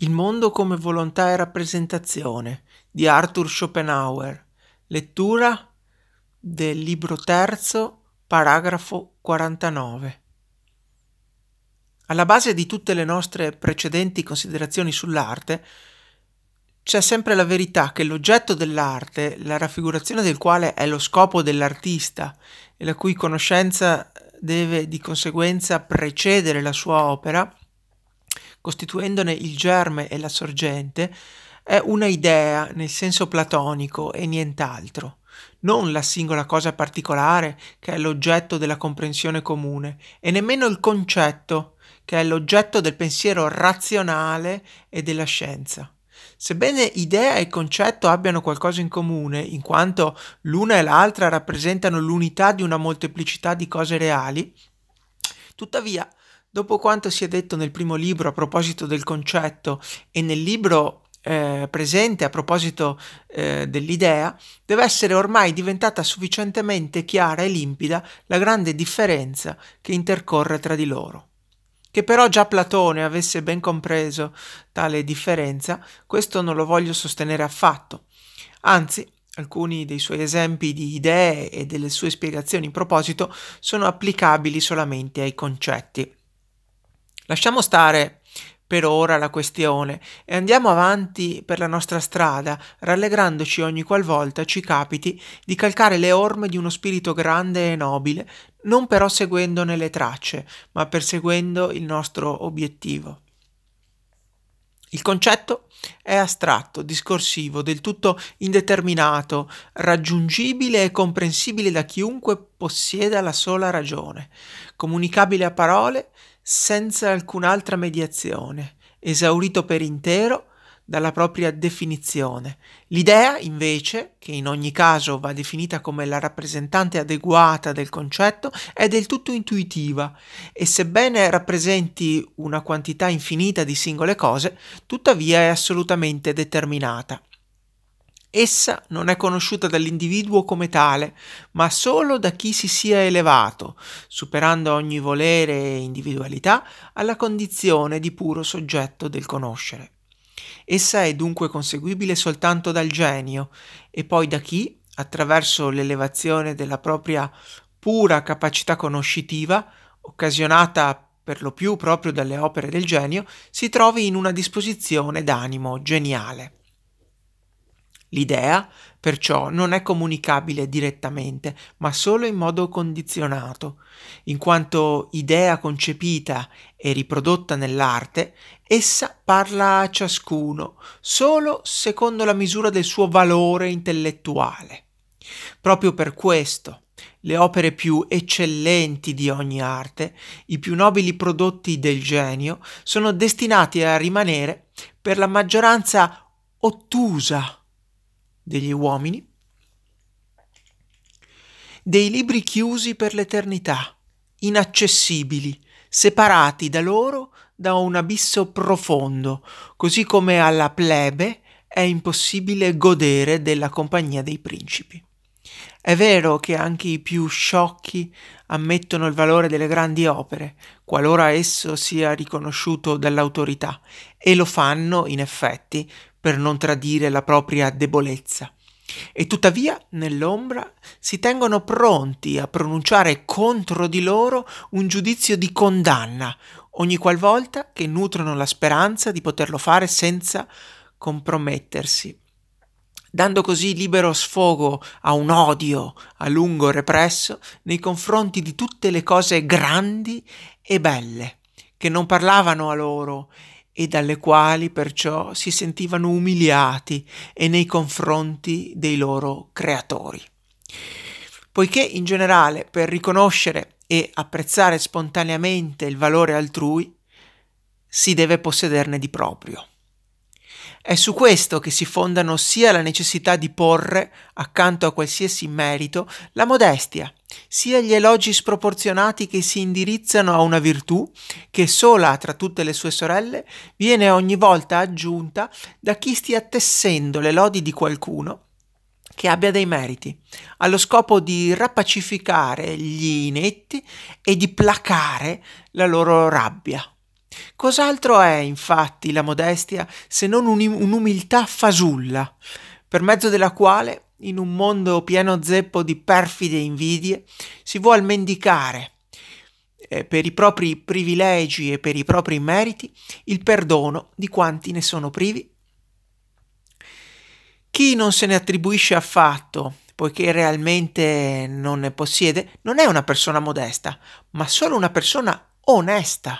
Il mondo come volontà e rappresentazione di Arthur Schopenhauer. Lettura del libro terzo, paragrafo 49. Alla base di tutte le nostre precedenti considerazioni sull'arte c'è sempre la verità che l'oggetto dell'arte, la raffigurazione del quale è lo scopo dell'artista e la cui conoscenza deve di conseguenza precedere la sua opera, costituendone il germe e la sorgente, è una idea nel senso platonico e nient'altro, non la singola cosa particolare che è l'oggetto della comprensione comune, e nemmeno il concetto che è l'oggetto del pensiero razionale e della scienza. Sebbene idea e concetto abbiano qualcosa in comune, in quanto l'una e l'altra rappresentano l'unità di una molteplicità di cose reali, tuttavia Dopo quanto si è detto nel primo libro a proposito del concetto e nel libro eh, presente a proposito eh, dell'idea, deve essere ormai diventata sufficientemente chiara e limpida la grande differenza che intercorre tra di loro. Che però già Platone avesse ben compreso tale differenza, questo non lo voglio sostenere affatto. Anzi, alcuni dei suoi esempi di idee e delle sue spiegazioni in proposito sono applicabili solamente ai concetti. Lasciamo stare per ora la questione e andiamo avanti per la nostra strada, rallegrandoci ogni qualvolta ci capiti di calcare le orme di uno spirito grande e nobile, non però seguendone le tracce, ma perseguendo il nostro obiettivo. Il concetto è astratto, discorsivo, del tutto indeterminato, raggiungibile e comprensibile da chiunque possieda la sola ragione, comunicabile a parole senza alcun'altra mediazione, esaurito per intero dalla propria definizione. L'idea, invece, che in ogni caso va definita come la rappresentante adeguata del concetto, è del tutto intuitiva e sebbene rappresenti una quantità infinita di singole cose, tuttavia è assolutamente determinata. Essa non è conosciuta dall'individuo come tale, ma solo da chi si sia elevato, superando ogni volere e individualità, alla condizione di puro soggetto del conoscere. Essa è dunque conseguibile soltanto dal genio e poi da chi, attraverso l'elevazione della propria pura capacità conoscitiva, occasionata per lo più proprio dalle opere del genio, si trovi in una disposizione d'animo geniale. L'idea, perciò, non è comunicabile direttamente, ma solo in modo condizionato. In quanto idea concepita e riprodotta nell'arte, essa parla a ciascuno, solo secondo la misura del suo valore intellettuale. Proprio per questo, le opere più eccellenti di ogni arte, i più nobili prodotti del genio, sono destinati a rimanere per la maggioranza ottusa degli uomini, dei libri chiusi per l'eternità, inaccessibili, separati da loro da un abisso profondo, così come alla plebe è impossibile godere della compagnia dei principi. È vero che anche i più sciocchi ammettono il valore delle grandi opere, qualora esso sia riconosciuto dall'autorità, e lo fanno, in effetti, per non tradire la propria debolezza. E tuttavia, nell'ombra, si tengono pronti a pronunciare contro di loro un giudizio di condanna, ogni qualvolta che nutrono la speranza di poterlo fare senza compromettersi, dando così libero sfogo a un odio a lungo represso nei confronti di tutte le cose grandi e belle, che non parlavano a loro e dalle quali perciò si sentivano umiliati e nei confronti dei loro creatori. Poiché in generale per riconoscere e apprezzare spontaneamente il valore altrui si deve possederne di proprio. È su questo che si fondano sia la necessità di porre, accanto a qualsiasi merito, la modestia, sia gli elogi sproporzionati che si indirizzano a una virtù che sola tra tutte le sue sorelle viene ogni volta aggiunta da chi stia tessendo le lodi di qualcuno che abbia dei meriti, allo scopo di rapacificare gli inetti e di placare la loro rabbia. Cos'altro è infatti la modestia se non un'umiltà fasulla, per mezzo della quale, in un mondo pieno zeppo di perfide invidie, si vuol mendicare eh, per i propri privilegi e per i propri meriti il perdono di quanti ne sono privi? Chi non se ne attribuisce affatto, poiché realmente non ne possiede, non è una persona modesta, ma solo una persona onesta.